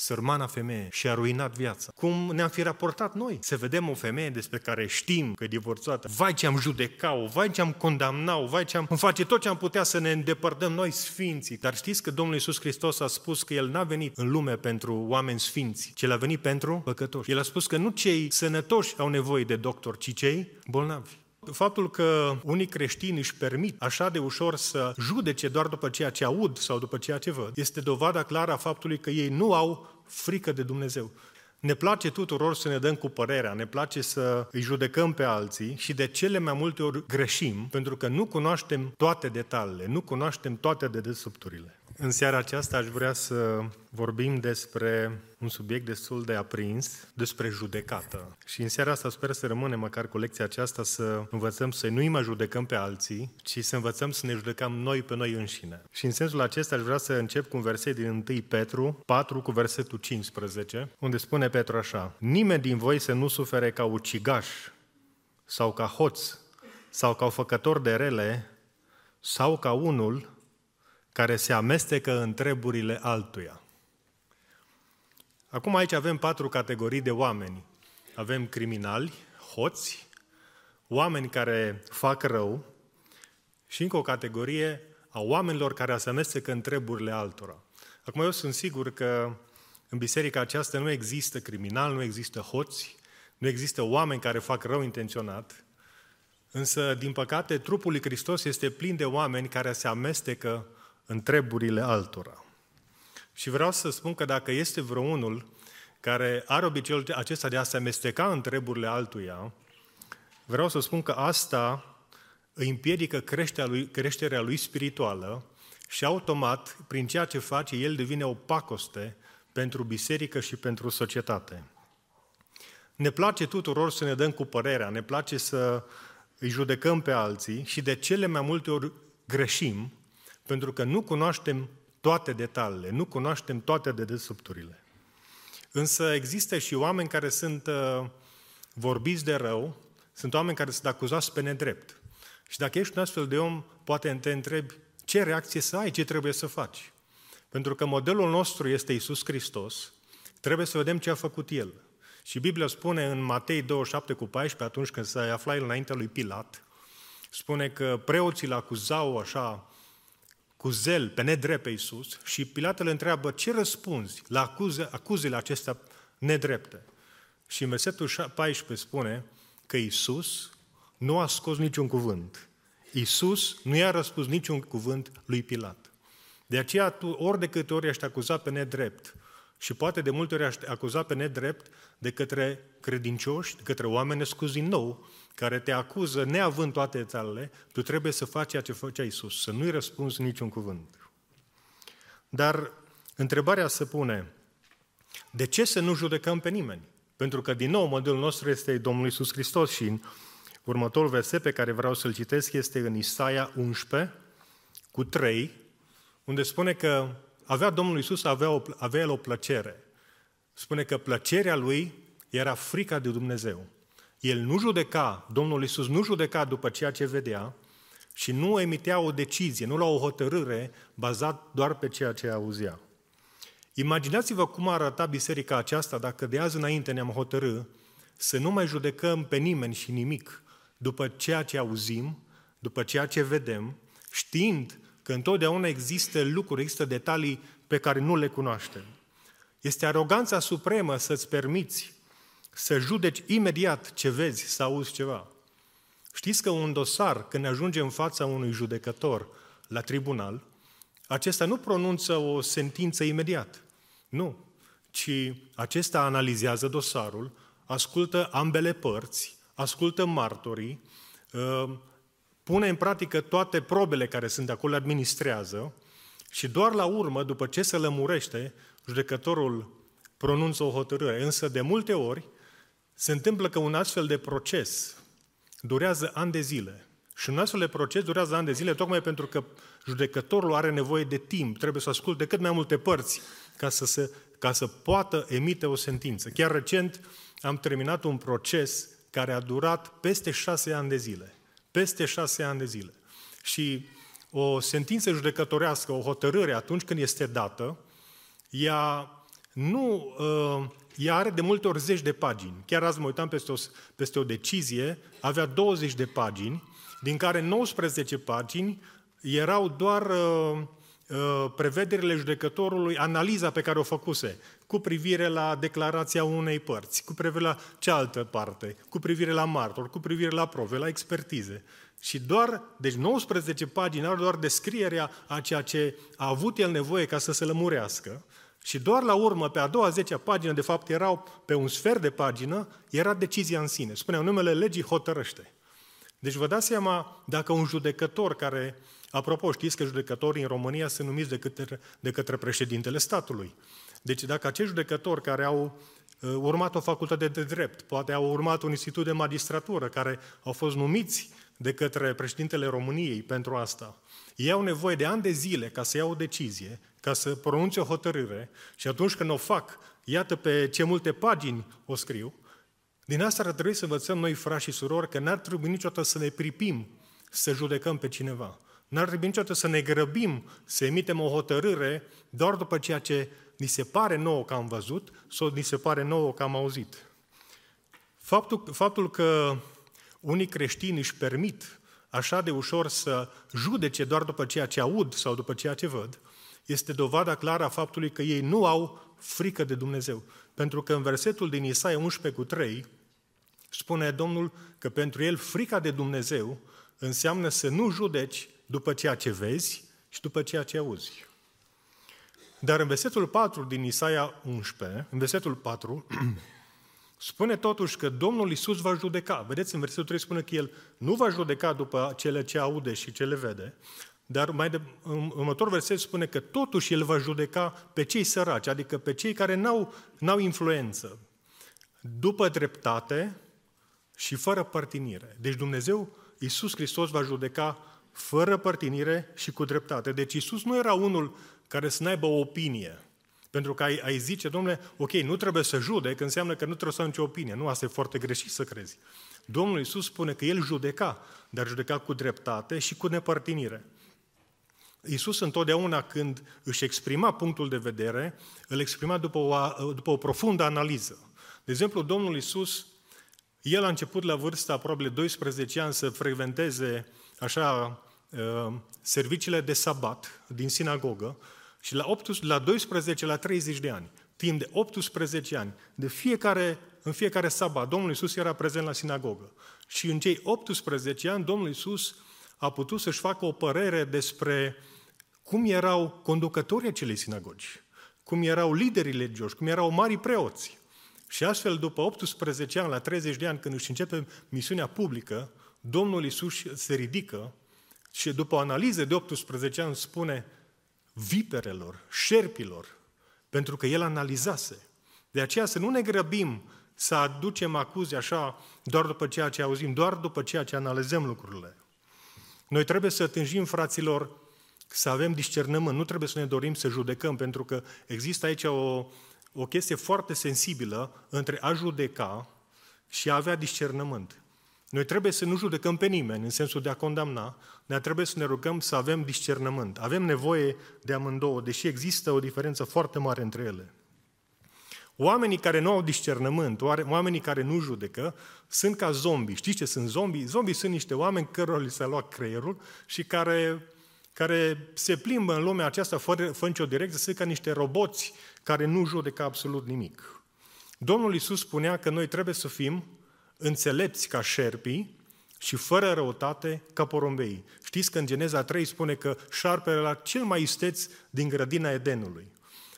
sărmana femeie și-a ruinat viața. Cum ne-am fi raportat noi? Să vedem o femeie despre care știm că e divorțată. Vai ce am judecat-o, vai ce am condamnat-o, vai ce am... Îmi face tot ce am putea să ne îndepărtăm noi sfinții. Dar știți că Domnul Iisus Hristos a spus că El n-a venit în lume pentru oameni sfinți, ci El a venit pentru păcătoși. El a spus că nu cei sănătoși au nevoie de doctor, ci cei bolnavi. Faptul că unii creștini își permit așa de ușor să judece doar după ceea ce aud sau după ceea ce văd, este dovada clară a faptului că ei nu au frică de Dumnezeu. Ne place tuturor să ne dăm cu părerea, ne place să îi judecăm pe alții și de cele mai multe ori greșim pentru că nu cunoaștem toate detaliile, nu cunoaștem toate dedesubturile. În seara aceasta aș vrea să vorbim despre un subiect destul de aprins, despre judecată. Și în seara asta sper să rămâne măcar cu lecția aceasta să învățăm să nu-i mai judecăm pe alții, ci să învățăm să ne judecăm noi pe noi înșine. Și în sensul acesta aș vrea să încep cu un verset din 1 Petru 4 cu versetul 15, unde spune Petru așa, Nimeni din voi să nu sufere ca ucigaș sau ca hoț sau ca făcător de rele sau ca unul care se amestecă în treburile altuia. Acum aici avem patru categorii de oameni. Avem criminali, hoți, oameni care fac rău și încă o categorie a oamenilor care se amestecă în treburile altora. Acum eu sunt sigur că în biserica aceasta nu există criminali, nu există hoți, nu există oameni care fac rău intenționat, însă, din păcate, trupul lui Hristos este plin de oameni care se amestecă în treburile altora. Și vreau să spun că dacă este vreunul care are obiceiul acesta de a se amesteca în treburile altuia, vreau să spun că asta îi împiedică creșterea lui, creșterea lui spirituală și automat, prin ceea ce face, el devine o pacoste pentru biserică și pentru societate. Ne place tuturor să ne dăm cu părerea, ne place să îi judecăm pe alții și de cele mai multe ori greșim pentru că nu cunoaștem toate detaliile, nu cunoaștem toate dedesubturile. Însă există și oameni care sunt uh, vorbiți de rău, sunt oameni care sunt acuzați pe nedrept. Și dacă ești un astfel de om, poate te întrebi ce reacție să ai, ce trebuie să faci. Pentru că modelul nostru este Isus Hristos, trebuie să vedem ce a făcut El. Și Biblia spune în Matei 27 cu 14, atunci când se afla el înaintea lui Pilat, spune că preoții îl acuzau așa cu zel pe nedrept pe Iisus și Pilat îl întreabă ce răspunzi la acuze, acuzele acestea nedrepte. Și în versetul 14 spune că Iisus nu a scos niciun cuvânt. Iisus nu i-a răspuns niciun cuvânt lui Pilat. De aceea tu ori de câte ori ești acuzat pe nedrept și poate de multe ori ești acuzat pe nedrept de către credincioși, de către oameni scuzi din nou, care te acuză neavând toate detalele, tu trebuie să faci ceea ce făcea Isus, să nu-i răspunzi niciun cuvânt. Dar întrebarea se pune, de ce să nu judecăm pe nimeni? Pentru că, din nou, modelul nostru este Domnul Isus Hristos și în următorul verset pe care vreau să-l citesc este în Isaia 11, cu 3, unde spune că avea Domnul Isus, avea, o, avea el o plăcere. Spune că plăcerea lui era frica de Dumnezeu. El nu judeca, Domnul Iisus nu judeca după ceea ce vedea și nu emitea o decizie, nu lua o hotărâre bazat doar pe ceea ce auzea. Imaginați-vă cum ar arăta biserica aceasta dacă de azi înainte ne-am hotărâ să nu mai judecăm pe nimeni și nimic după ceea ce auzim, după ceea ce vedem, știind că întotdeauna există lucruri, există detalii pe care nu le cunoaștem. Este aroganța supremă să-ți permiți să judeci imediat ce vezi, să auzi ceva. Știți că un dosar, când ajunge în fața unui judecător la tribunal, acesta nu pronunță o sentință imediat. Nu. Ci acesta analizează dosarul, ascultă ambele părți, ascultă martorii, uh, pune în practică toate probele care sunt acolo, administrează și doar la urmă, după ce se lămurește, judecătorul pronunță o hotărâre. Însă, de multe ori, se întâmplă că un astfel de proces durează ani de zile. Și un astfel de proces durează ani de zile tocmai pentru că judecătorul are nevoie de timp, trebuie să asculte cât mai multe părți ca să, se, ca să poată emite o sentință. Chiar recent am terminat un proces care a durat peste șase ani de zile. Peste șase ani de zile. Și o sentință judecătorească, o hotărâre, atunci când este dată, ea nu, uh, ea are de multe ori zeci de pagini. Chiar azi mă uitam peste o, peste o decizie, avea 20 de pagini, din care 19 pagini erau doar uh, uh, prevederile judecătorului, analiza pe care o făcuse, cu privire la declarația unei părți, cu privire la cealaltă parte, cu privire la martor, cu privire la prove, la expertize. Și doar, deci 19 pagini au doar descrierea a ceea ce a avut el nevoie ca să se lămurească, și doar la urmă, pe a doua zecea pagină, de fapt erau pe un sfert de pagină, era decizia în sine. Spuneau, numele legii hotărăște. Deci vă dați seama, dacă un judecător care, apropo, știți că judecătorii în România sunt numiți de către, de către președintele statului. Deci dacă acești judecători care au uh, urmat o facultate de drept, poate au urmat un institut de magistratură, care au fost numiți de către președintele României pentru asta, ei au nevoie de ani de zile ca să iau o decizie, ca să pronunțe o hotărâre și atunci când o fac, iată pe ce multe pagini o scriu, din asta ar trebui să învățăm noi, frați și surori, că n-ar trebui niciodată să ne pripim să judecăm pe cineva. N-ar trebui niciodată să ne grăbim să emitem o hotărâre doar după ceea ce ni se pare nouă că am văzut sau ni se pare nouă că am auzit. Faptul, faptul că unii creștini își permit așa de ușor să judece doar după ceea ce aud sau după ceea ce văd, este dovada clară a faptului că ei nu au frică de Dumnezeu. Pentru că în versetul din Isaia 11 cu 3 spune Domnul că pentru el frica de Dumnezeu înseamnă să nu judeci după ceea ce vezi și după ceea ce auzi. Dar în versetul 4 din Isaia 11, în versetul 4, spune totuși că Domnul Isus va judeca. Vedeți, în versetul 3 spune că El nu va judeca după cele ce aude și ce le vede, dar mai de, în următorul verset spune că totuși El va judeca pe cei săraci, adică pe cei care n-au, n-au influență, după dreptate și fără părtinire. Deci Dumnezeu, Iisus Hristos, va judeca fără părtinire și cu dreptate. Deci Iisus nu era unul care să n-aibă o opinie. Pentru că ai, ai zice, domnule, ok, nu trebuie să judec, înseamnă că nu trebuie să am nicio opinie. Nu, asta e foarte greșit să crezi. Domnul Iisus spune că El judeca, dar judeca cu dreptate și cu nepărtinire. Iisus întotdeauna când își exprima punctul de vedere, îl exprima după o, după o profundă analiză. De exemplu, Domnul Iisus, el a început la vârsta aproape 12 ani să frecventeze așa uh, serviciile de sabat din sinagogă și la, 18, la 12 la 30 de ani, timp de 18 ani, de fiecare, în fiecare sabat, Domnul Iisus era prezent la sinagogă. Și în cei 18 ani, Domnul Iisus a putut să-și facă o părere despre cum erau conducătorii acelei sinagogi, cum erau liderii religioși, cum erau mari preoți. Și astfel, după 18 ani, la 30 de ani, când își începe misiunea publică, Domnul Isus se ridică și după o analiză de 18 ani spune viperelor, șerpilor, pentru că el analizase. De aceea să nu ne grăbim să aducem acuze așa doar după ceea ce auzim, doar după ceea ce analizăm lucrurile. Noi trebuie să tânjim, fraților, să avem discernământ. Nu trebuie să ne dorim să judecăm, pentru că există aici o, o chestie foarte sensibilă între a judeca și a avea discernământ. Noi trebuie să nu judecăm pe nimeni în sensul de a condamna, dar trebuie să ne rugăm să avem discernământ. Avem nevoie de amândouă, deși există o diferență foarte mare între ele. Oamenii care nu au discernământ, oamenii care nu judecă, sunt ca zombi. Știți ce sunt zombi? Zombii sunt niște oameni cărora li s-a luat creierul și care, care se plimbă în lumea aceasta fără, fără nicio direcție, sunt ca niște roboți care nu judecă absolut nimic. Domnul Iisus spunea că noi trebuie să fim înțelepți ca șerpii și fără răutate ca porumbei. Știți că în Geneza 3 spune că șarpele era cel mai isteț din grădina Edenului.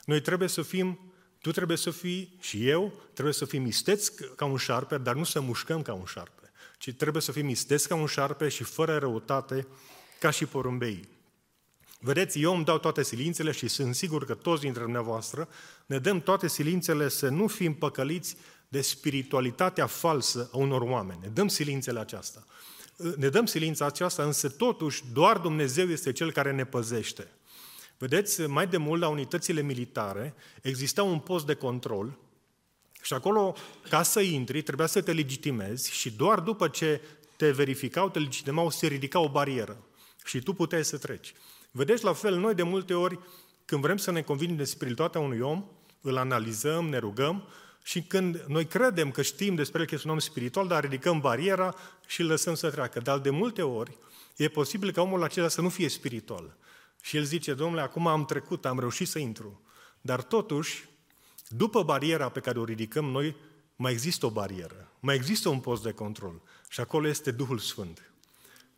Noi trebuie să fim, tu trebuie să fii și eu, trebuie să fim isteți ca un șarpe, dar nu să mușcăm ca un șarpe, ci trebuie să fim isteți ca un șarpe și fără răutate ca și porumbei. Vedeți, eu îmi dau toate silințele și sunt sigur că toți dintre dumneavoastră ne dăm toate silințele să nu fim păcăliți de spiritualitatea falsă a unor oameni. Ne dăm silințele aceasta. Ne dăm silința aceasta, însă totuși doar Dumnezeu este Cel care ne păzește. Vedeți, mai de mult la unitățile militare exista un post de control și acolo, ca să intri, trebuia să te legitimezi și doar după ce te verificau, te legitimau, se ridica o barieră și tu puteai să treci. Vedeți, la fel, noi de multe ori, când vrem să ne convingem de spiritualitatea unui om, îl analizăm, ne rugăm și când noi credem că știm despre el că este un om spiritual, dar ridicăm bariera și îl lăsăm să treacă. Dar de multe ori e posibil ca omul acela să nu fie spiritual. Și el zice, domnule, acum am trecut, am reușit să intru. Dar totuși, după bariera pe care o ridicăm noi, mai există o barieră, mai există un post de control. Și acolo este Duhul Sfânt.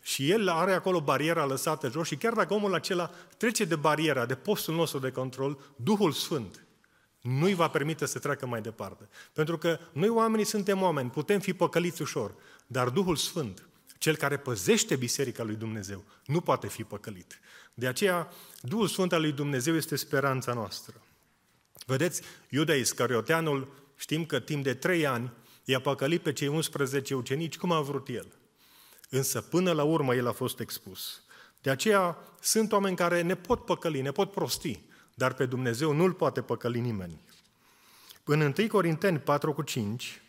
Și el are acolo bariera lăsată jos și chiar dacă omul acela trece de bariera, de postul nostru de control, Duhul Sfânt nu-i va permite să treacă mai departe. Pentru că noi oamenii suntem oameni, putem fi păcăliți ușor, dar Duhul Sfânt, cel care păzește Biserica lui Dumnezeu, nu poate fi păcălit. De aceea, Duhul Sfânt al lui Dumnezeu este speranța noastră. Vedeți, Iuda Iscarioteanul, știm că timp de trei ani i-a păcălit pe cei 11 ucenici cum a vrut el. Însă până la urmă el a fost expus. De aceea sunt oameni care ne pot păcăli, ne pot prosti, dar pe Dumnezeu nu-L poate păcăli nimeni. În 1 Corinteni 4 cu 5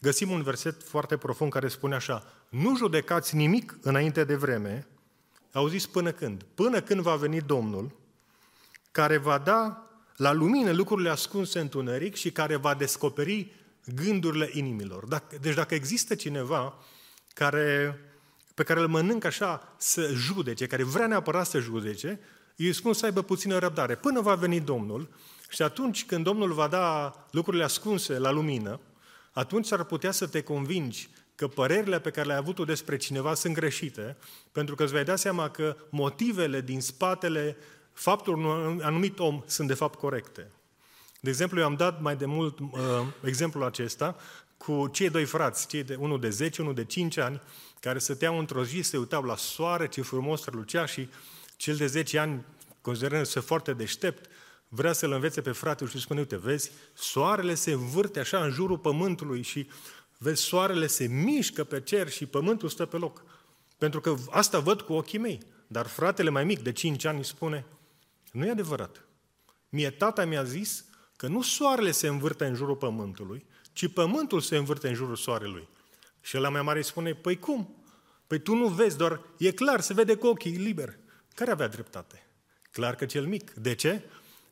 găsim un verset foarte profund care spune așa, nu judecați nimic înainte de vreme, au zis până când? Până când va veni Domnul, care va da la lumină lucrurile ascunse în tuneric și care va descoperi gândurile inimilor. Dacă, deci dacă există cineva care, pe care îl mănâncă așa să judece, care vrea neapărat să judece, îi spun să aibă puțină răbdare, până va veni Domnul și atunci când Domnul va da lucrurile ascunse la lumină, atunci ar putea să te convingi că părerile pe care le-ai avut despre cineva sunt greșite, pentru că îți vei da seama că motivele din spatele faptul unui anumit om sunt de fapt corecte. De exemplu, eu am dat mai de mult uh, exemplul acesta cu cei doi frați, cei de, unul de 10, unul de 5 ani, care stăteau într-o zi, se uitau la soare, ce frumos strălucea și cel de 10 ani, considerându-se foarte deștept, vrea să-l învețe pe fratele și spune, uite, vezi, soarele se învârte așa în jurul pământului și vezi, soarele se mișcă pe cer și pământul stă pe loc. Pentru că asta văd cu ochii mei. Dar fratele mai mic, de 5 ani, îi spune, nu e adevărat. Mie tata mi-a zis că nu soarele se învârte în jurul pământului, ci pământul se învârte în jurul soarelui. Și la mai mare îi spune, păi cum? Păi tu nu vezi, doar e clar, se vede cu ochii liber. Care avea dreptate? Clar că cel mic. De ce?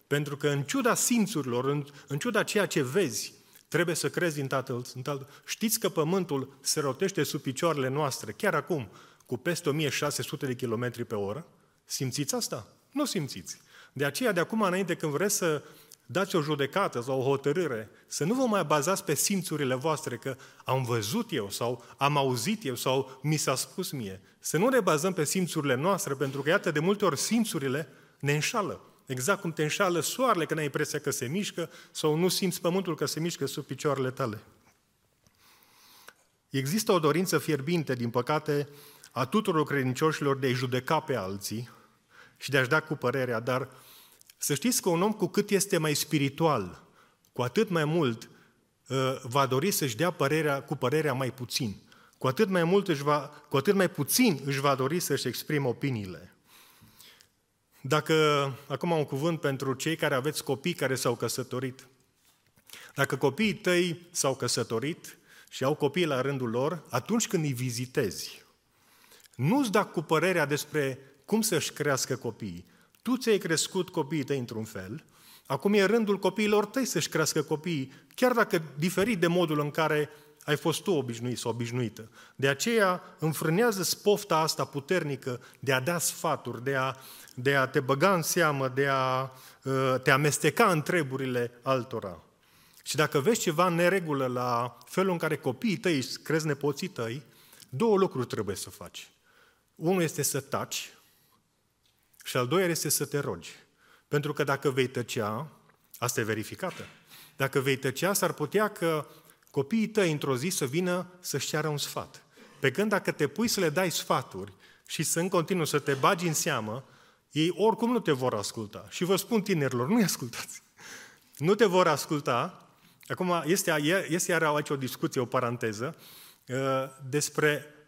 Pentru că în ciuda simțurilor, în, în ciuda ceea ce vezi, trebuie să crezi în Tatăl, în Tatăl. Știți că pământul se rotește sub picioarele noastre, chiar acum, cu peste 1600 de km pe oră? Simțiți asta? Nu simțiți. De aceea, de acum înainte, când vreți să dați o judecată sau o hotărâre, să nu vă mai bazați pe simțurile voastre, că am văzut eu sau am auzit eu sau mi s-a spus mie. Să nu ne bazăm pe simțurile noastre, pentru că, iată, de multe ori simțurile ne înșală. Exact cum te înșală soarele când ai impresia că se mișcă sau nu simți pământul că se mișcă sub picioarele tale. Există o dorință fierbinte, din păcate, a tuturor credincioșilor de a judeca pe alții și de a-și da cu părerea, dar să știți că un om cu cât este mai spiritual, cu atât mai mult uh, va dori să-și dea părerea cu părerea mai puțin. Cu atât mai mult își va, cu atât mai puțin își va dori să-și exprime opiniile. Dacă, acum un cuvânt pentru cei care aveți copii care s-au căsătorit. Dacă copiii tăi s-au căsătorit și au copii la rândul lor, atunci când îi vizitezi, nu-ți da cu părerea despre cum să-și crească copiii. Tu ți-ai crescut copiii tăi într-un fel, acum e rândul copiilor tăi să-și crească copiii, chiar dacă diferit de modul în care ai fost tu obișnuit sau obișnuită. De aceea înfrânează spofta asta puternică de a da sfaturi, de a, de a te băga în seamă, de a uh, te amesteca în treburile altora. Și dacă vezi ceva în neregulă la felul în care copiii tăi crezi nepoții tăi, două lucruri trebuie să faci. Unul este să taci și al doilea este să te rogi. Pentru că dacă vei tăcea, asta e verificată, dacă vei tăcea, s-ar putea că copiii tăi într-o zi să vină să-și ceară un sfat. Pe când dacă te pui să le dai sfaturi și să în continuu să te bagi în seamă, ei oricum nu te vor asculta. Și vă spun tinerilor, nu-i ascultați. Nu te vor asculta. Acum este, este iar aici o discuție, o paranteză, uh, despre Uh,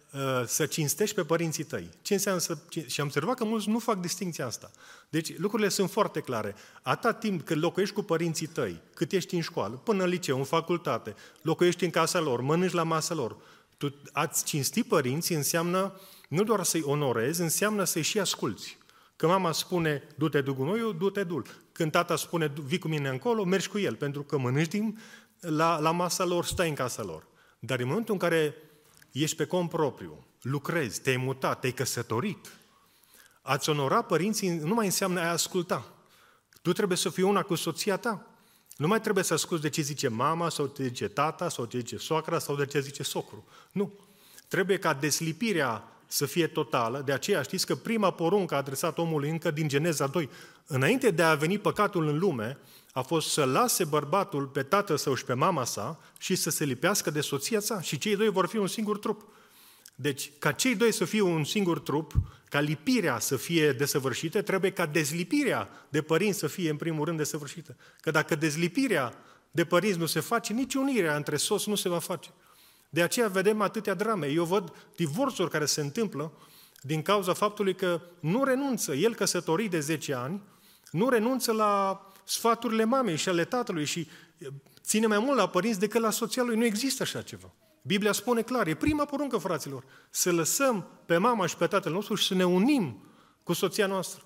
să cinstești pe părinții tăi. Ce înseamnă să... Și am observat că mulți nu fac distinția asta. Deci lucrurile sunt foarte clare. Atât timp cât locuiești cu părinții tăi, cât ești în școală, până în liceu, în facultate, locuiești în casa lor, mănânci la masa lor, tu ați cinsti părinții înseamnă nu doar să-i onorezi, înseamnă să-i și asculți. Când mama spune, du-te du gunoiul, du-te dul. Când tata spune, vii cu mine încolo, mergi cu el, pentru că mănânci din, la, la masa lor, stai în casa lor. Dar în momentul în care ești pe cont propriu, lucrezi, te-ai mutat, te-ai căsătorit, ați onora părinții nu mai înseamnă a asculta. Tu trebuie să fii una cu soția ta. Nu mai trebuie să asculți de ce zice mama, sau de ce zice tata, sau de ce zice soacra, sau de ce zice socru. Nu. Trebuie ca deslipirea să fie totală, de aceea știți că prima poruncă a adresat omului încă din Geneza 2, înainte de a veni păcatul în lume, a fost să lase bărbatul pe tatăl său și pe mama sa și să se lipească de soția sa și cei doi vor fi un singur trup. Deci, ca cei doi să fie un singur trup, ca lipirea să fie desăvârșită, trebuie ca dezlipirea de părinți să fie în primul rând desăvârșită. Că dacă dezlipirea de părinți nu se face, nici unirea între soți nu se va face. De aceea vedem atâtea drame. Eu văd divorțuri care se întâmplă din cauza faptului că nu renunță, el căsătorit de 10 ani, nu renunță la sfaturile mamei și ale tatălui și ține mai mult la părinți decât la soția lui. Nu există așa ceva. Biblia spune clar, e prima poruncă, fraților, să lăsăm pe mama și pe tatăl nostru și să ne unim cu soția noastră.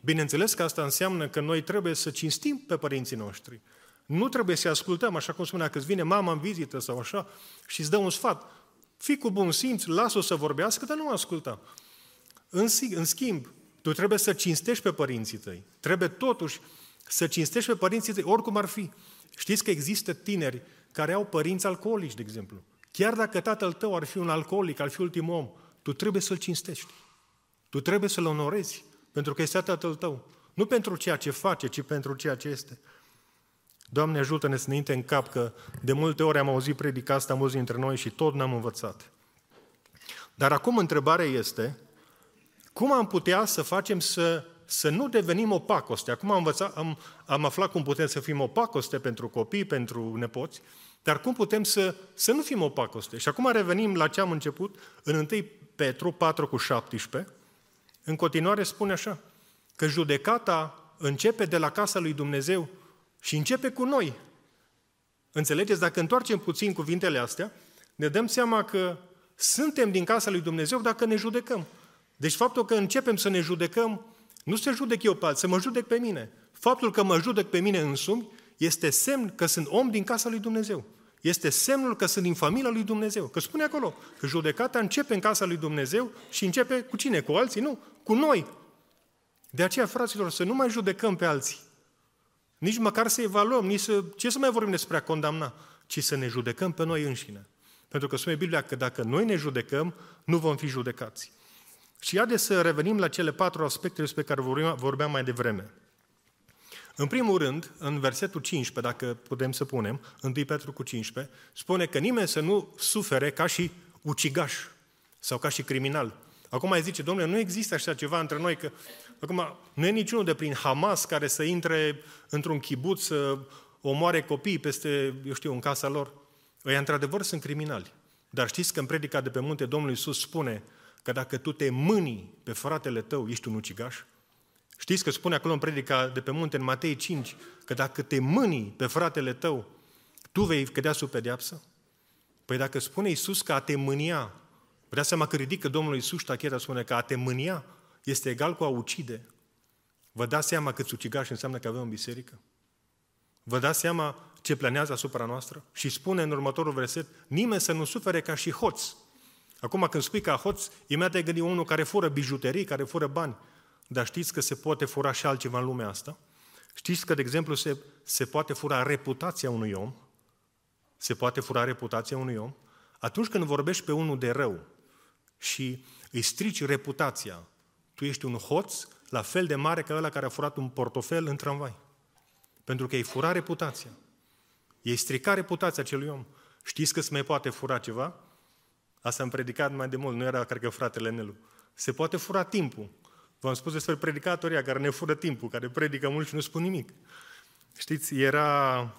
Bineînțeles că asta înseamnă că noi trebuie să cinstim pe părinții noștri. Nu trebuie să ascultăm, așa cum spunea, că îți vine mama în vizită sau așa și îți dă un sfat. Fii cu bun simț, lasă-o să vorbească, dar nu asculta. În, în schimb, tu trebuie să cinstești pe părinții tăi. Trebuie totuși să cinstești pe părinții tăi, oricum ar fi. Știți că există tineri care au părinți alcoolici, de exemplu. Chiar dacă tatăl tău ar fi un alcoolic, ar fi ultimul om, tu trebuie să-l cinstești. Tu trebuie să-l onorezi, pentru că este tatăl tău. Nu pentru ceea ce face, ci pentru ceea ce este. Doamne, ajută-ne să ne în cap că de multe ori am auzit predica asta mulți dintre noi și tot n-am învățat. Dar acum întrebarea este, cum am putea să facem să, să nu devenim o pacoste? Acum am, învățat, am, am aflat cum putem să fim o pacoste pentru copii, pentru nepoți, dar cum putem să, să nu fim o pacoste? Și acum revenim la ce am început în 1 Petru 4 cu 17. În continuare spune așa, că judecata începe de la casa lui Dumnezeu și începe cu noi. Înțelegeți? Dacă întoarcem puțin cuvintele astea, ne dăm seama că suntem din casa lui Dumnezeu dacă ne judecăm. Deci faptul că începem să ne judecăm, nu se judec eu pe alții, să mă judec pe mine. Faptul că mă judec pe mine însumi este semn că sunt om din casa lui Dumnezeu. Este semnul că sunt din familia lui Dumnezeu. Că spune acolo că judecata începe în casa lui Dumnezeu și începe cu cine? Cu alții? Nu, cu noi. De aceea, fraților, să nu mai judecăm pe alții. Nici măcar să evaluăm, nici să, ce să mai vorbim despre a condamna, ci să ne judecăm pe noi înșine. Pentru că spune Biblia că dacă noi ne judecăm, nu vom fi judecați. Și iade să revenim la cele patru aspecte despre care vorbeam mai devreme. În primul rând, în versetul 15, dacă putem să punem, 1 Petru cu 15, spune că nimeni să nu sufere ca și ucigaș sau ca și criminal. Acum mai zice, domnule, nu există așa ceva între noi, că acum nu e niciunul de prin Hamas care să intre într-un chibut să omoare copiii peste, eu știu, în casa lor. Ei, într-adevăr, sunt criminali. Dar știți că în predica de pe munte Domnul Iisus spune că dacă tu te mâni pe fratele tău, ești un ucigaș? Știți că spune acolo în predica de pe munte, în Matei 5, că dacă te mâni pe fratele tău, tu vei cădea sub pedeapsă? Păi dacă spune Iisus că a te mânia, vă dați seama că ridică Domnul Iisus ștacheta, spune că a te mânia este egal cu a ucide. Vă dați seama cât ucigași înseamnă că avem în biserică? Vă dați seama ce planează asupra noastră? Și spune în următorul verset, nimeni să nu sufere ca și hoț. Acum când spui ca hoț, imediat te gândi unul care fură bijuterii, care fură bani. Dar știți că se poate fura și altceva în lumea asta? Știți că, de exemplu, se, se poate fura reputația unui om? Se poate fura reputația unui om? Atunci când vorbești pe unul de rău și îi strici reputația, tu ești un hoț la fel de mare ca ăla care a furat un portofel în tramvai. Pentru că îi fura reputația. Ei strica reputația acelui om. Știți că se mai poate fura ceva? Asta am predicat mai de mult, nu era, cred că, fratele Nelu. Se poate fura timpul. V-am spus despre predicatoria care ne fură timpul, care predică mult și nu spun nimic. Știți, era,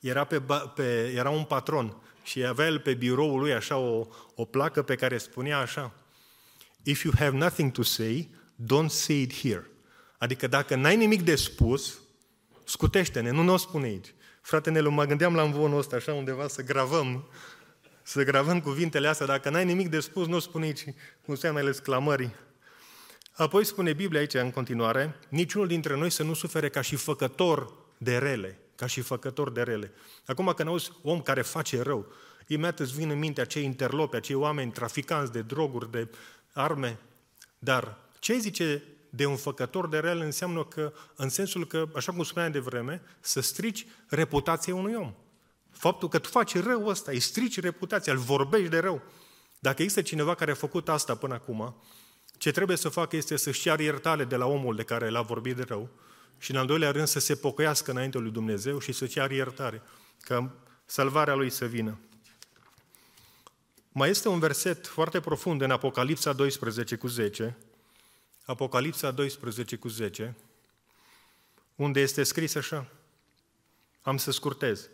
era, pe, pe, era un patron și avea el pe biroul lui așa o, o placă pe care spunea așa If you have nothing to say, don't say it here. Adică dacă n-ai nimic de spus, scutește-ne, nu ne-o spune aici. Frate Nelu, mă gândeam la învonul ăsta așa undeva să gravăm, să gravăm cuvintele astea. Dacă n-ai nimic de spus, nu o spune aici, cum se ele exclamării. Apoi spune Biblia aici în continuare, niciunul dintre noi să nu sufere ca și făcător de rele, ca și făcător de rele. Acum când auzi om care face rău, imediat îți vin în minte acei interlopi, acei oameni traficanți de droguri, de arme. Dar ce zice de un făcător de rele înseamnă că, în sensul că, așa cum spuneam de vreme, să strici reputația unui om. Faptul că tu faci rău ăsta, îi strici reputația, îl vorbești de rău. Dacă există cineva care a făcut asta până acum, ce trebuie să facă este să-și ceară iertare de la omul de care l-a vorbit de rău și, în al doilea rând, să se pocăiască înainte lui Dumnezeu și să ceară iertare, ca salvarea lui să vină. Mai este un verset foarte profund în Apocalipsa 12 cu 10, Apocalipsa 12 cu 10, unde este scris așa, am să scurtez.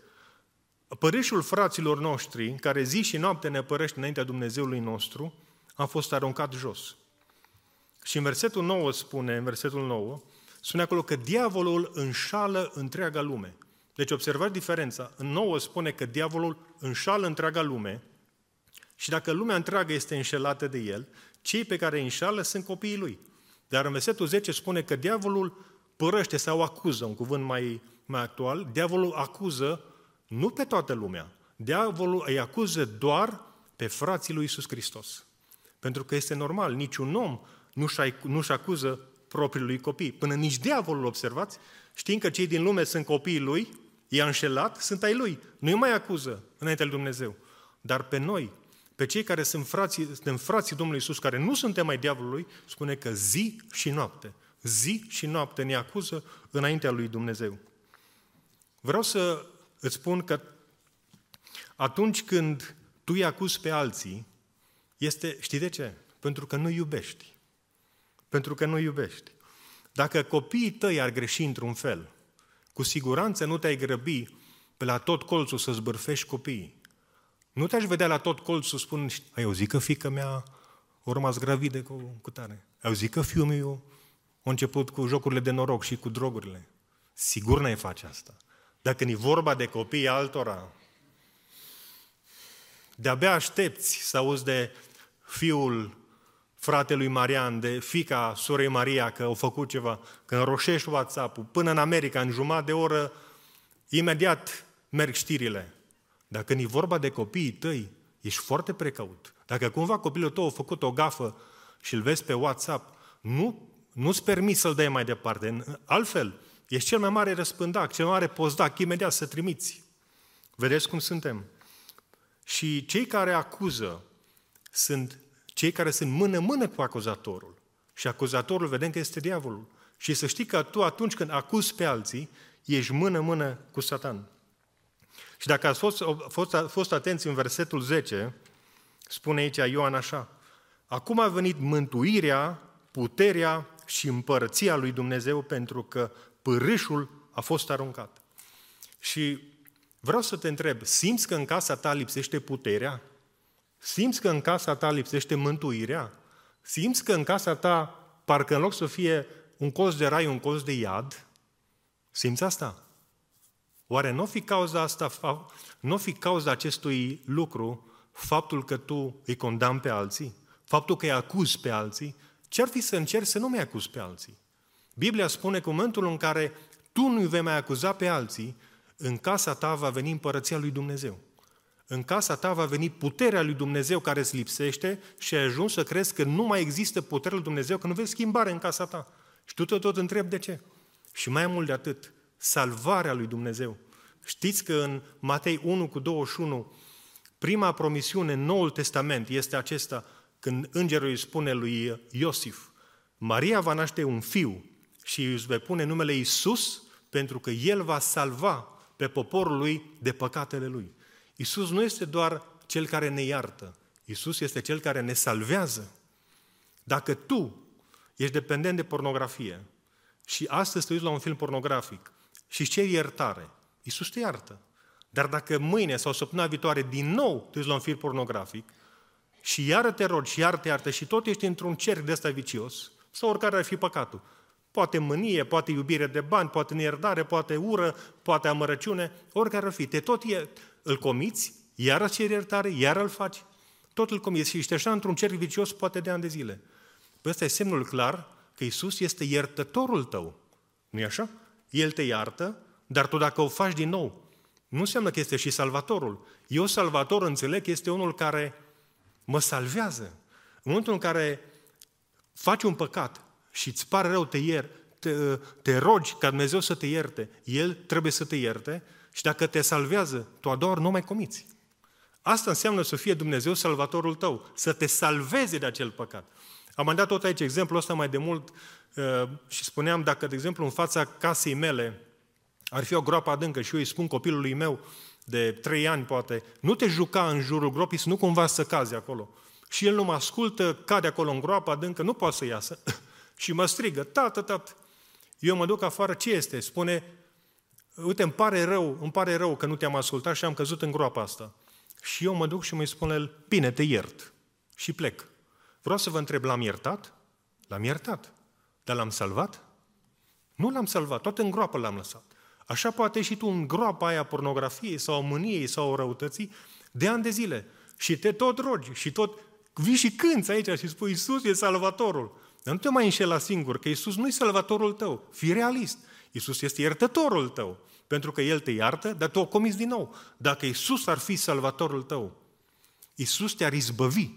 Părișul fraților noștri, care zi și noapte ne părăște înaintea Dumnezeului nostru, a fost aruncat jos. Și în versetul 9 spune, în versetul 9, spune acolo că diavolul înșală întreaga lume. Deci observați diferența. În 9 spune că diavolul înșală întreaga lume și dacă lumea întreagă este înșelată de el, cei pe care îi înșală sunt copiii lui. Dar în versetul 10 spune că diavolul părăște sau acuză, un cuvânt mai, mai actual, diavolul acuză nu pe toată lumea. Diavolul îi acuză doar pe frații lui Iisus Hristos. Pentru că este normal, niciun om nu-și acuză propriul lui copii. Până nici diavolul, observați, știind că cei din lume sunt copiii lui, i-a înșelat, sunt ai lui. Nu-i mai acuză înainte lui Dumnezeu. Dar pe noi, pe cei care sunt frații, suntem frații Domnului Isus, care nu suntem mai diavolului, spune că zi și noapte, zi și noapte ne acuză înaintea lui Dumnezeu. Vreau să îți spun că atunci când tu îi acuzi pe alții, este, știi de ce? Pentru că nu iubești. Pentru că nu iubești. Dacă copiii tăi ar greși într-un fel, cu siguranță nu te-ai grăbi pe la tot colțul să zbârfești copiii. Nu te-aș vedea la tot colțul spun, ai auzit că fică mea a rămas gravidă cu, cu tare? Ai auzit că fiul meu a început cu jocurile de noroc și cu drogurile? Sigur n-ai face asta. Dacă ni vorba de copii altora, de-abia aștepți să auzi de fiul fratelui Marian, de fica sorei Maria, că au făcut ceva, că înroșești WhatsApp-ul, până în America, în jumătate de oră, imediat merg știrile. Dacă ni vorba de copiii tăi, ești foarte precaut. Dacă cumva copilul tău a făcut o gafă și îl vezi pe WhatsApp, nu, nu-ți permis să-l dai mai departe. Altfel, ești cel mai mare răspândac, cel mai mare pozdac, imediat să trimiți. Vedeți cum suntem? Și cei care acuză sunt cei care sunt mână-mână cu acuzatorul. Și acuzatorul vedem că este diavolul. Și să știi că tu atunci când acuzi pe alții, ești mână-mână cu Satan. Și dacă ați fost, fost, fost atenți în versetul 10, spune aici Ioan așa, Acum a venit mântuirea, puterea și împărăția lui Dumnezeu pentru că pârâșul a fost aruncat. Și vreau să te întreb, simți că în casa ta lipsește puterea? Simți că în casa ta lipsește mântuirea? Simți că în casa ta, parcă în loc să fie un colț de rai, un colț de iad? Simți asta? Oare nu fi cauza asta, nu fi cauza acestui lucru faptul că tu îi condamni pe alții? Faptul că îi acuzi pe alții? Ce ar fi să încerci să nu mai acuzi pe alții? Biblia spune că în momentul în care tu nu vei mai acuza pe alții, în casa ta va veni împărăția lui Dumnezeu. În casa ta va veni puterea lui Dumnezeu care îți lipsește și ai ajuns să crezi că nu mai există puterea lui Dumnezeu, că nu vezi schimbare în casa ta. Și tu tot, tot întrebi de ce. Și mai mult de atât, salvarea lui Dumnezeu. Știți că în Matei 1 cu 21, prima promisiune în Noul Testament este acesta, când îngerul îi spune lui Iosif, Maria va naște un fiu și își vei pune numele Isus pentru că El va salva pe poporul lui de păcatele lui. Isus nu este doar cel care ne iartă, Isus este cel care ne salvează. Dacă tu ești dependent de pornografie și astăzi te uiți la un film pornografic și îți ceri iertare, Isus te iartă. Dar dacă mâine sau săptămâna viitoare din nou te uiți la un film pornografic și iară te rogi și iară te iartă și tot ești într-un cerc de ăsta vicios, sau oricare ar fi păcatul, poate mânie, poate iubire de bani, poate neerdare, poate ură, poate amărăciune, oricare ar fi, te tot e, îl comiți, iar îți ceri iertare, iar îl faci, tot îl comiți și ești așa într-un cerc vicios poate de ani de zile. Păi ăsta e semnul clar că Isus este iertătorul tău. nu e așa? El te iartă, dar tu dacă o faci din nou, nu înseamnă că este și salvatorul. Eu, salvator, înțeleg că este unul care mă salvează. În momentul în care faci un păcat și îți pare rău, te ier, te, te rogi ca Dumnezeu să te ierte, El trebuie să te ierte și dacă te salvează, tu a doua ori nu mai comiți. Asta înseamnă să fie Dumnezeu salvatorul tău, să te salveze de acel păcat. Am mai dat tot aici exemplul ăsta mai de mult uh, și spuneam, dacă, de exemplu, în fața casei mele ar fi o groapă adâncă și eu îi spun copilului meu de trei ani, poate, nu te juca în jurul gropii, să nu cumva să cazi acolo. Și el nu mă ascultă, cade acolo în groapă adâncă, nu poate să iasă. și mă strigă, tată, tată. Eu mă duc afară, ce este? Spune, uite, îmi pare rău, îmi pare rău că nu te-am ascultat și am căzut în groapa asta. Și eu mă duc și mă spune el, bine, te iert. Și plec. Vreau să vă întreb, l-am iertat? L-am iertat. Dar l-am salvat? Nu l-am salvat, tot în groapă l-am lăsat. Așa poate și tu în groapa aia pornografiei sau mâniei sau răutății de ani de zile. Și te tot rogi și tot vii și cânți aici și spui Iisus e salvatorul. Dar nu te mai înșela singur, că Iisus nu e salvatorul tău. Fii realist. Iisus este iertătorul tău. Pentru că El te iartă, dar tu o comiți din nou. Dacă Iisus ar fi salvatorul tău, Iisus te-ar izbăvi.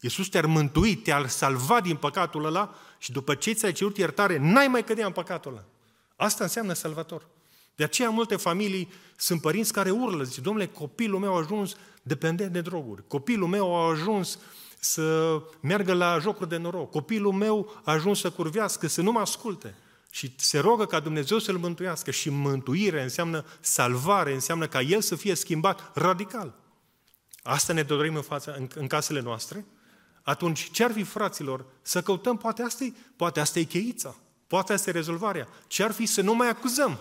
Iisus te-ar mântui, te-ar salva din păcatul ăla și după ce ți-ai cerut iertare, n-ai mai cădea în păcatul ăla. Asta înseamnă salvator. De aceea multe familii sunt părinți care urlă, zice, domnule, copilul meu a ajuns dependent de droguri, copilul meu a ajuns să meargă la jocuri de noroc, copilul meu a ajuns să curvească, să nu mă asculte. Și se rogă ca Dumnezeu să-l mântuiască. Și mântuire înseamnă salvare, înseamnă ca el să fie schimbat radical. Asta ne dorim în, fața, în, în casele noastre. Atunci, ce ar fi, fraților, să căutăm, poate asta e, poate asta e cheița, poate asta e rezolvarea. Ce ar fi să nu mai acuzăm?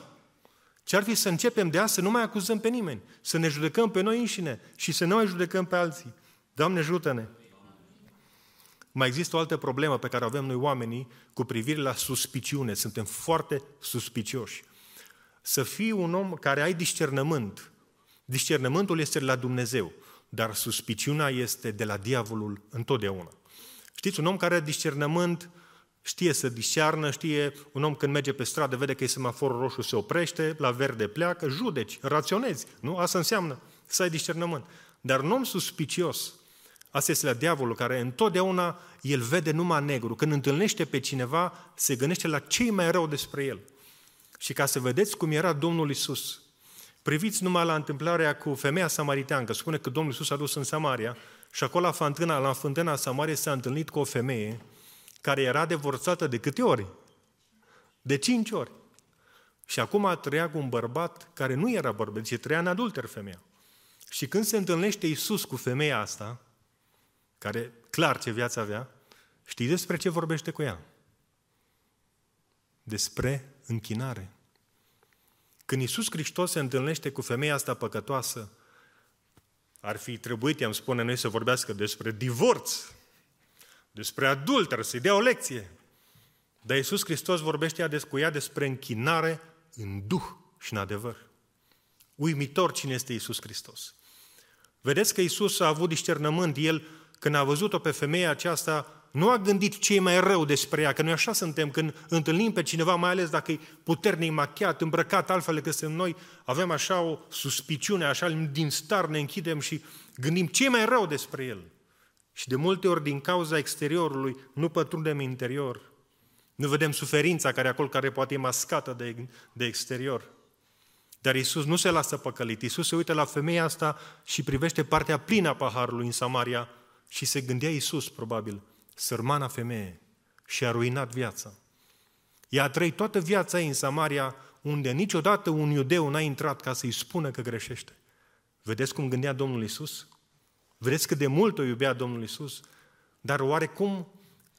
Ce ar fi să începem de azi să nu mai acuzăm pe nimeni, să ne judecăm pe noi înșine și să nu mai judecăm pe alții. Doamne, ajută-ne! Mai există o altă problemă pe care o avem noi oamenii cu privire la suspiciune. Suntem foarte suspicioși. Să fii un om care ai discernământ. Discernământul este la Dumnezeu, dar suspiciunea este de la diavolul întotdeauna. Știți, un om care are discernământ știe să discearnă, știe un om când merge pe stradă, vede că e semafor roșu, se oprește, la verde pleacă, judeci, raționezi. Nu? Asta înseamnă să ai discernământ. Dar un om suspicios, asta este la diavolul, care întotdeauna el vede numai negru. Când întâlnește pe cineva, se gândește la cei mai rău despre el. Și ca să vedeți cum era Domnul Isus, priviți numai la întâmplarea cu femeia samariteancă. Spune că Domnul Isus a dus în Samaria și acolo la fântâna, la fântâna Samaria s-a întâlnit cu o femeie care era divorțată de câte ori? De cinci ori. Și acum trăia cu un bărbat care nu era bărbat, ci trăia în adulter femeia. Și când se întâlnește Iisus cu femeia asta, care clar ce viață avea, știi despre ce vorbește cu ea? Despre închinare. Când Iisus Hristos se întâlnește cu femeia asta păcătoasă, ar fi trebuit, i-am spune noi, să vorbească despre divorț, despre adulter, să-i dea o lecție. Dar Iisus Hristos vorbește cu ea despre închinare în duh și în adevăr. Uimitor cine este Iisus Hristos. Vedeți că Iisus a avut discernământ. El, când a văzut-o pe femeia aceasta, nu a gândit ce e mai rău despre ea, că noi așa suntem când întâlnim pe cineva, mai ales dacă e puternic machiat, îmbrăcat altfel decât suntem noi, avem așa o suspiciune, așa din star ne închidem și gândim ce e mai rău despre el. Și de multe ori, din cauza exteriorului, nu pătrundem interior. Nu vedem suferința care acolo, care poate e mascată de, de exterior. Dar Isus nu se lasă păcălit. Isus se uită la femeia asta și privește partea plină a paharului în Samaria și se gândea Isus, probabil, sărmana femeie și a ruinat viața. Ea a trăit toată viața ei în Samaria, unde niciodată un iudeu n-a intrat ca să-i spună că greșește. Vedeți cum gândea Domnul Isus? Vedeți cât de mult o iubea Domnul Isus? Dar oare cum,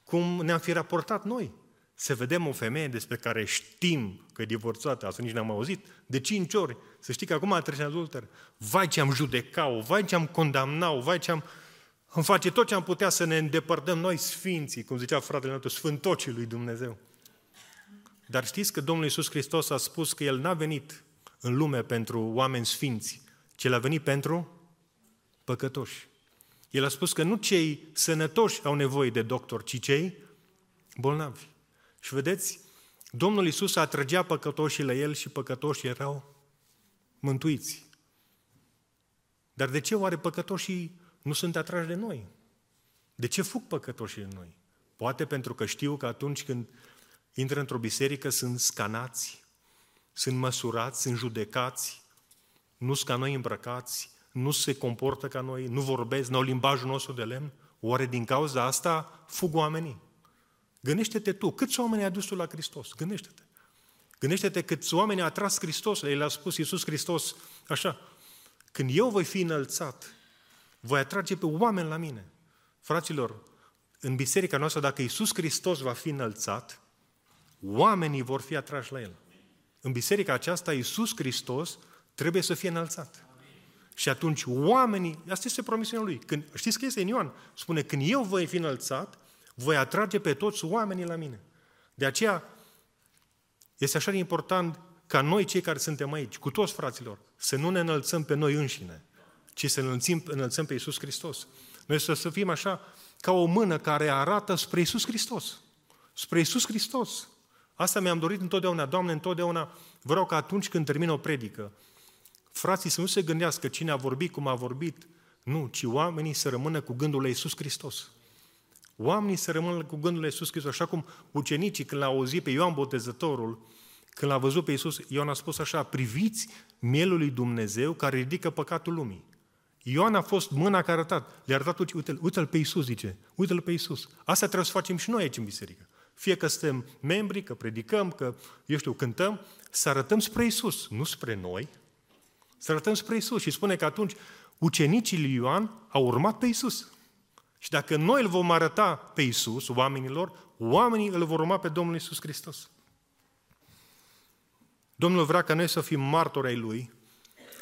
cum ne-am fi raportat noi? Să vedem o femeie despre care știm că e divorțată, asta nici n-am auzit, de cinci ori, să știi că acum a trece adulter. Vai ce am judecat-o, vai ce am condamnat-o, vai ce am... Îmi face tot ce am putea să ne îndepărtăm noi sfinții, cum zicea fratele nostru, sfântocii lui Dumnezeu. Dar știți că Domnul Iisus Hristos a spus că El n-a venit în lume pentru oameni sfinți, ci El a venit pentru păcătoși. El a spus că nu cei sănătoși au nevoie de doctor, ci cei bolnavi. Și vedeți, Domnul Isus atrăgea păcătoșii la el și păcătoșii erau mântuiți. Dar de ce oare păcătoșii nu sunt atrași de noi? De ce fug păcătoșii de noi? Poate pentru că știu că atunci când intră într-o biserică sunt scanați, sunt măsurați, sunt judecați, nu sunt ca noi îmbrăcați, nu se comportă ca noi, nu vorbesc, n-au limbajul nostru de lemn. Oare din cauza asta fug oamenii? Gândește-te tu, câți oameni ai adus tu la Hristos? Gândește-te. Gândește-te câți oameni a atras Hristos, el a spus Iisus Hristos așa, când eu voi fi înălțat, voi atrage pe oameni la mine. Fraților, în biserica noastră, dacă Iisus Hristos va fi înălțat, oamenii vor fi atrași la El. În biserica aceasta, Iisus Hristos trebuie să fie înălțat. Și atunci oamenii, asta este promisiunea Lui. Când, știți că este în Ioan? Spune, când eu voi fi înălțat, voi atrage pe toți oamenii la mine. De aceea este așa de important ca noi cei care suntem aici, cu toți fraților, să nu ne înălțăm pe noi înșine, ci să înălțăm, înălțăm pe Iisus Hristos. Noi să, să fim așa ca o mână care arată spre Iisus Hristos. Spre Iisus Hristos. Asta mi-am dorit întotdeauna, Doamne, întotdeauna vreau că atunci când termin o predică, frații să nu se gândească cine a vorbit, cum a vorbit, nu, ci oamenii să rămână cu gândul la Iisus Hristos. Oamenii să rămână cu gândul la Iisus Hristos, așa cum ucenicii când l-au auzit pe Ioan Botezătorul, când l-a văzut pe Iisus, Ioan a spus așa, priviți mielul lui Dumnezeu care ridică păcatul lumii. Ioan a fost mâna care a arătat. Le-a arătat, uite-l, uite-l pe Iisus, zice, uite-l pe Iisus. Asta trebuie să facem și noi aici în biserică. Fie că suntem membri, că predicăm, că, eu știu, cântăm, să arătăm spre Iisus, nu spre noi, să arătăm spre Isus. Și spune că atunci ucenicii lui Ioan au urmat pe Isus. Și dacă noi îl vom arăta pe Isus, oamenilor, oamenii îl vor urma pe Domnul Isus Hristos. Domnul vrea ca noi să fim martori ai Lui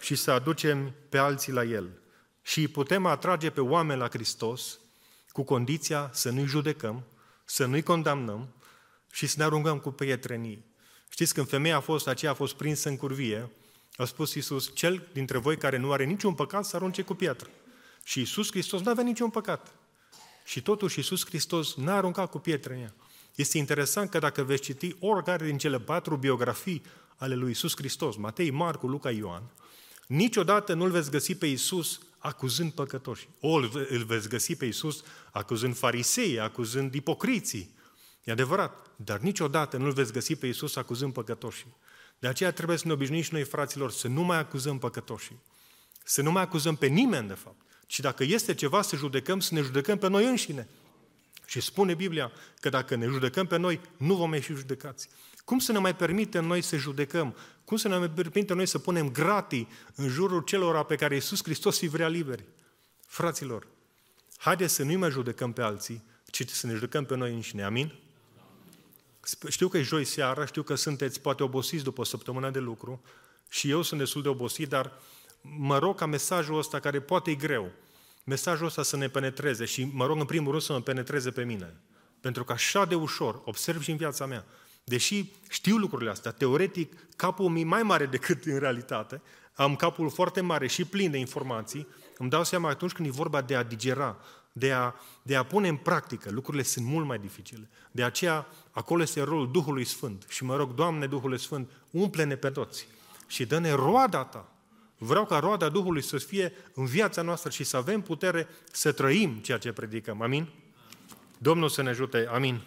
și să aducem pe alții la El. Și îi putem atrage pe oameni la Hristos cu condiția să nu-i judecăm, să nu-i condamnăm și să ne aruncăm cu prietrenii. Știți, când femeia a fost, aceea a fost prinsă în curvie, a spus Iisus, cel dintre voi care nu are niciun păcat să arunce cu piatră. Și Iisus Hristos nu avea niciun păcat. Și totuși Iisus Hristos n-a aruncat cu pietre în ea. Este interesant că dacă veți citi oricare din cele patru biografii ale lui Iisus Hristos, Matei, Marcu, Luca, Ioan, niciodată nu-L veți găsi pe Iisus acuzând păcătoși. O, îl veți găsi pe Iisus acuzând farisei, acuzând ipocriții. E adevărat, dar niciodată nu-L veți găsi pe Iisus acuzând păcătoșii. De aceea trebuie să ne obișnuim și noi, fraților, să nu mai acuzăm păcătoșii. Să nu mai acuzăm pe nimeni, de fapt. Și dacă este ceva să judecăm, să ne judecăm pe noi înșine. Și spune Biblia că dacă ne judecăm pe noi, nu vom ieși judecați. Cum să ne mai permitem noi să judecăm? Cum să ne mai permitem noi să punem gratii în jurul celor pe care Iisus Hristos îi vrea liberi? Fraților, haideți să nu mai judecăm pe alții, ci să ne judecăm pe noi înșine. Amin? Știu că e joi seara, știu că sunteți poate obosiți după o săptămână de lucru și eu sunt destul de obosit, dar mă rog ca mesajul ăsta, care poate e greu, mesajul ăsta să ne penetreze și mă rog în primul rând să mă penetreze pe mine. Pentru că așa de ușor, observ și în viața mea, deși știu lucrurile astea, teoretic capul mi mai mare decât în realitate, am capul foarte mare și plin de informații, îmi dau seama atunci când e vorba de a digera, de a, de a pune în practică, lucrurile sunt mult mai dificile. De aceea, acolo este rolul Duhului Sfânt. Și mă rog, Doamne, Duhul Sfânt, umple-ne pe toți și dă-ne roada Ta. Vreau ca roada Duhului să fie în viața noastră și să avem putere să trăim ceea ce predicăm. Amin? Domnul să ne ajute. Amin.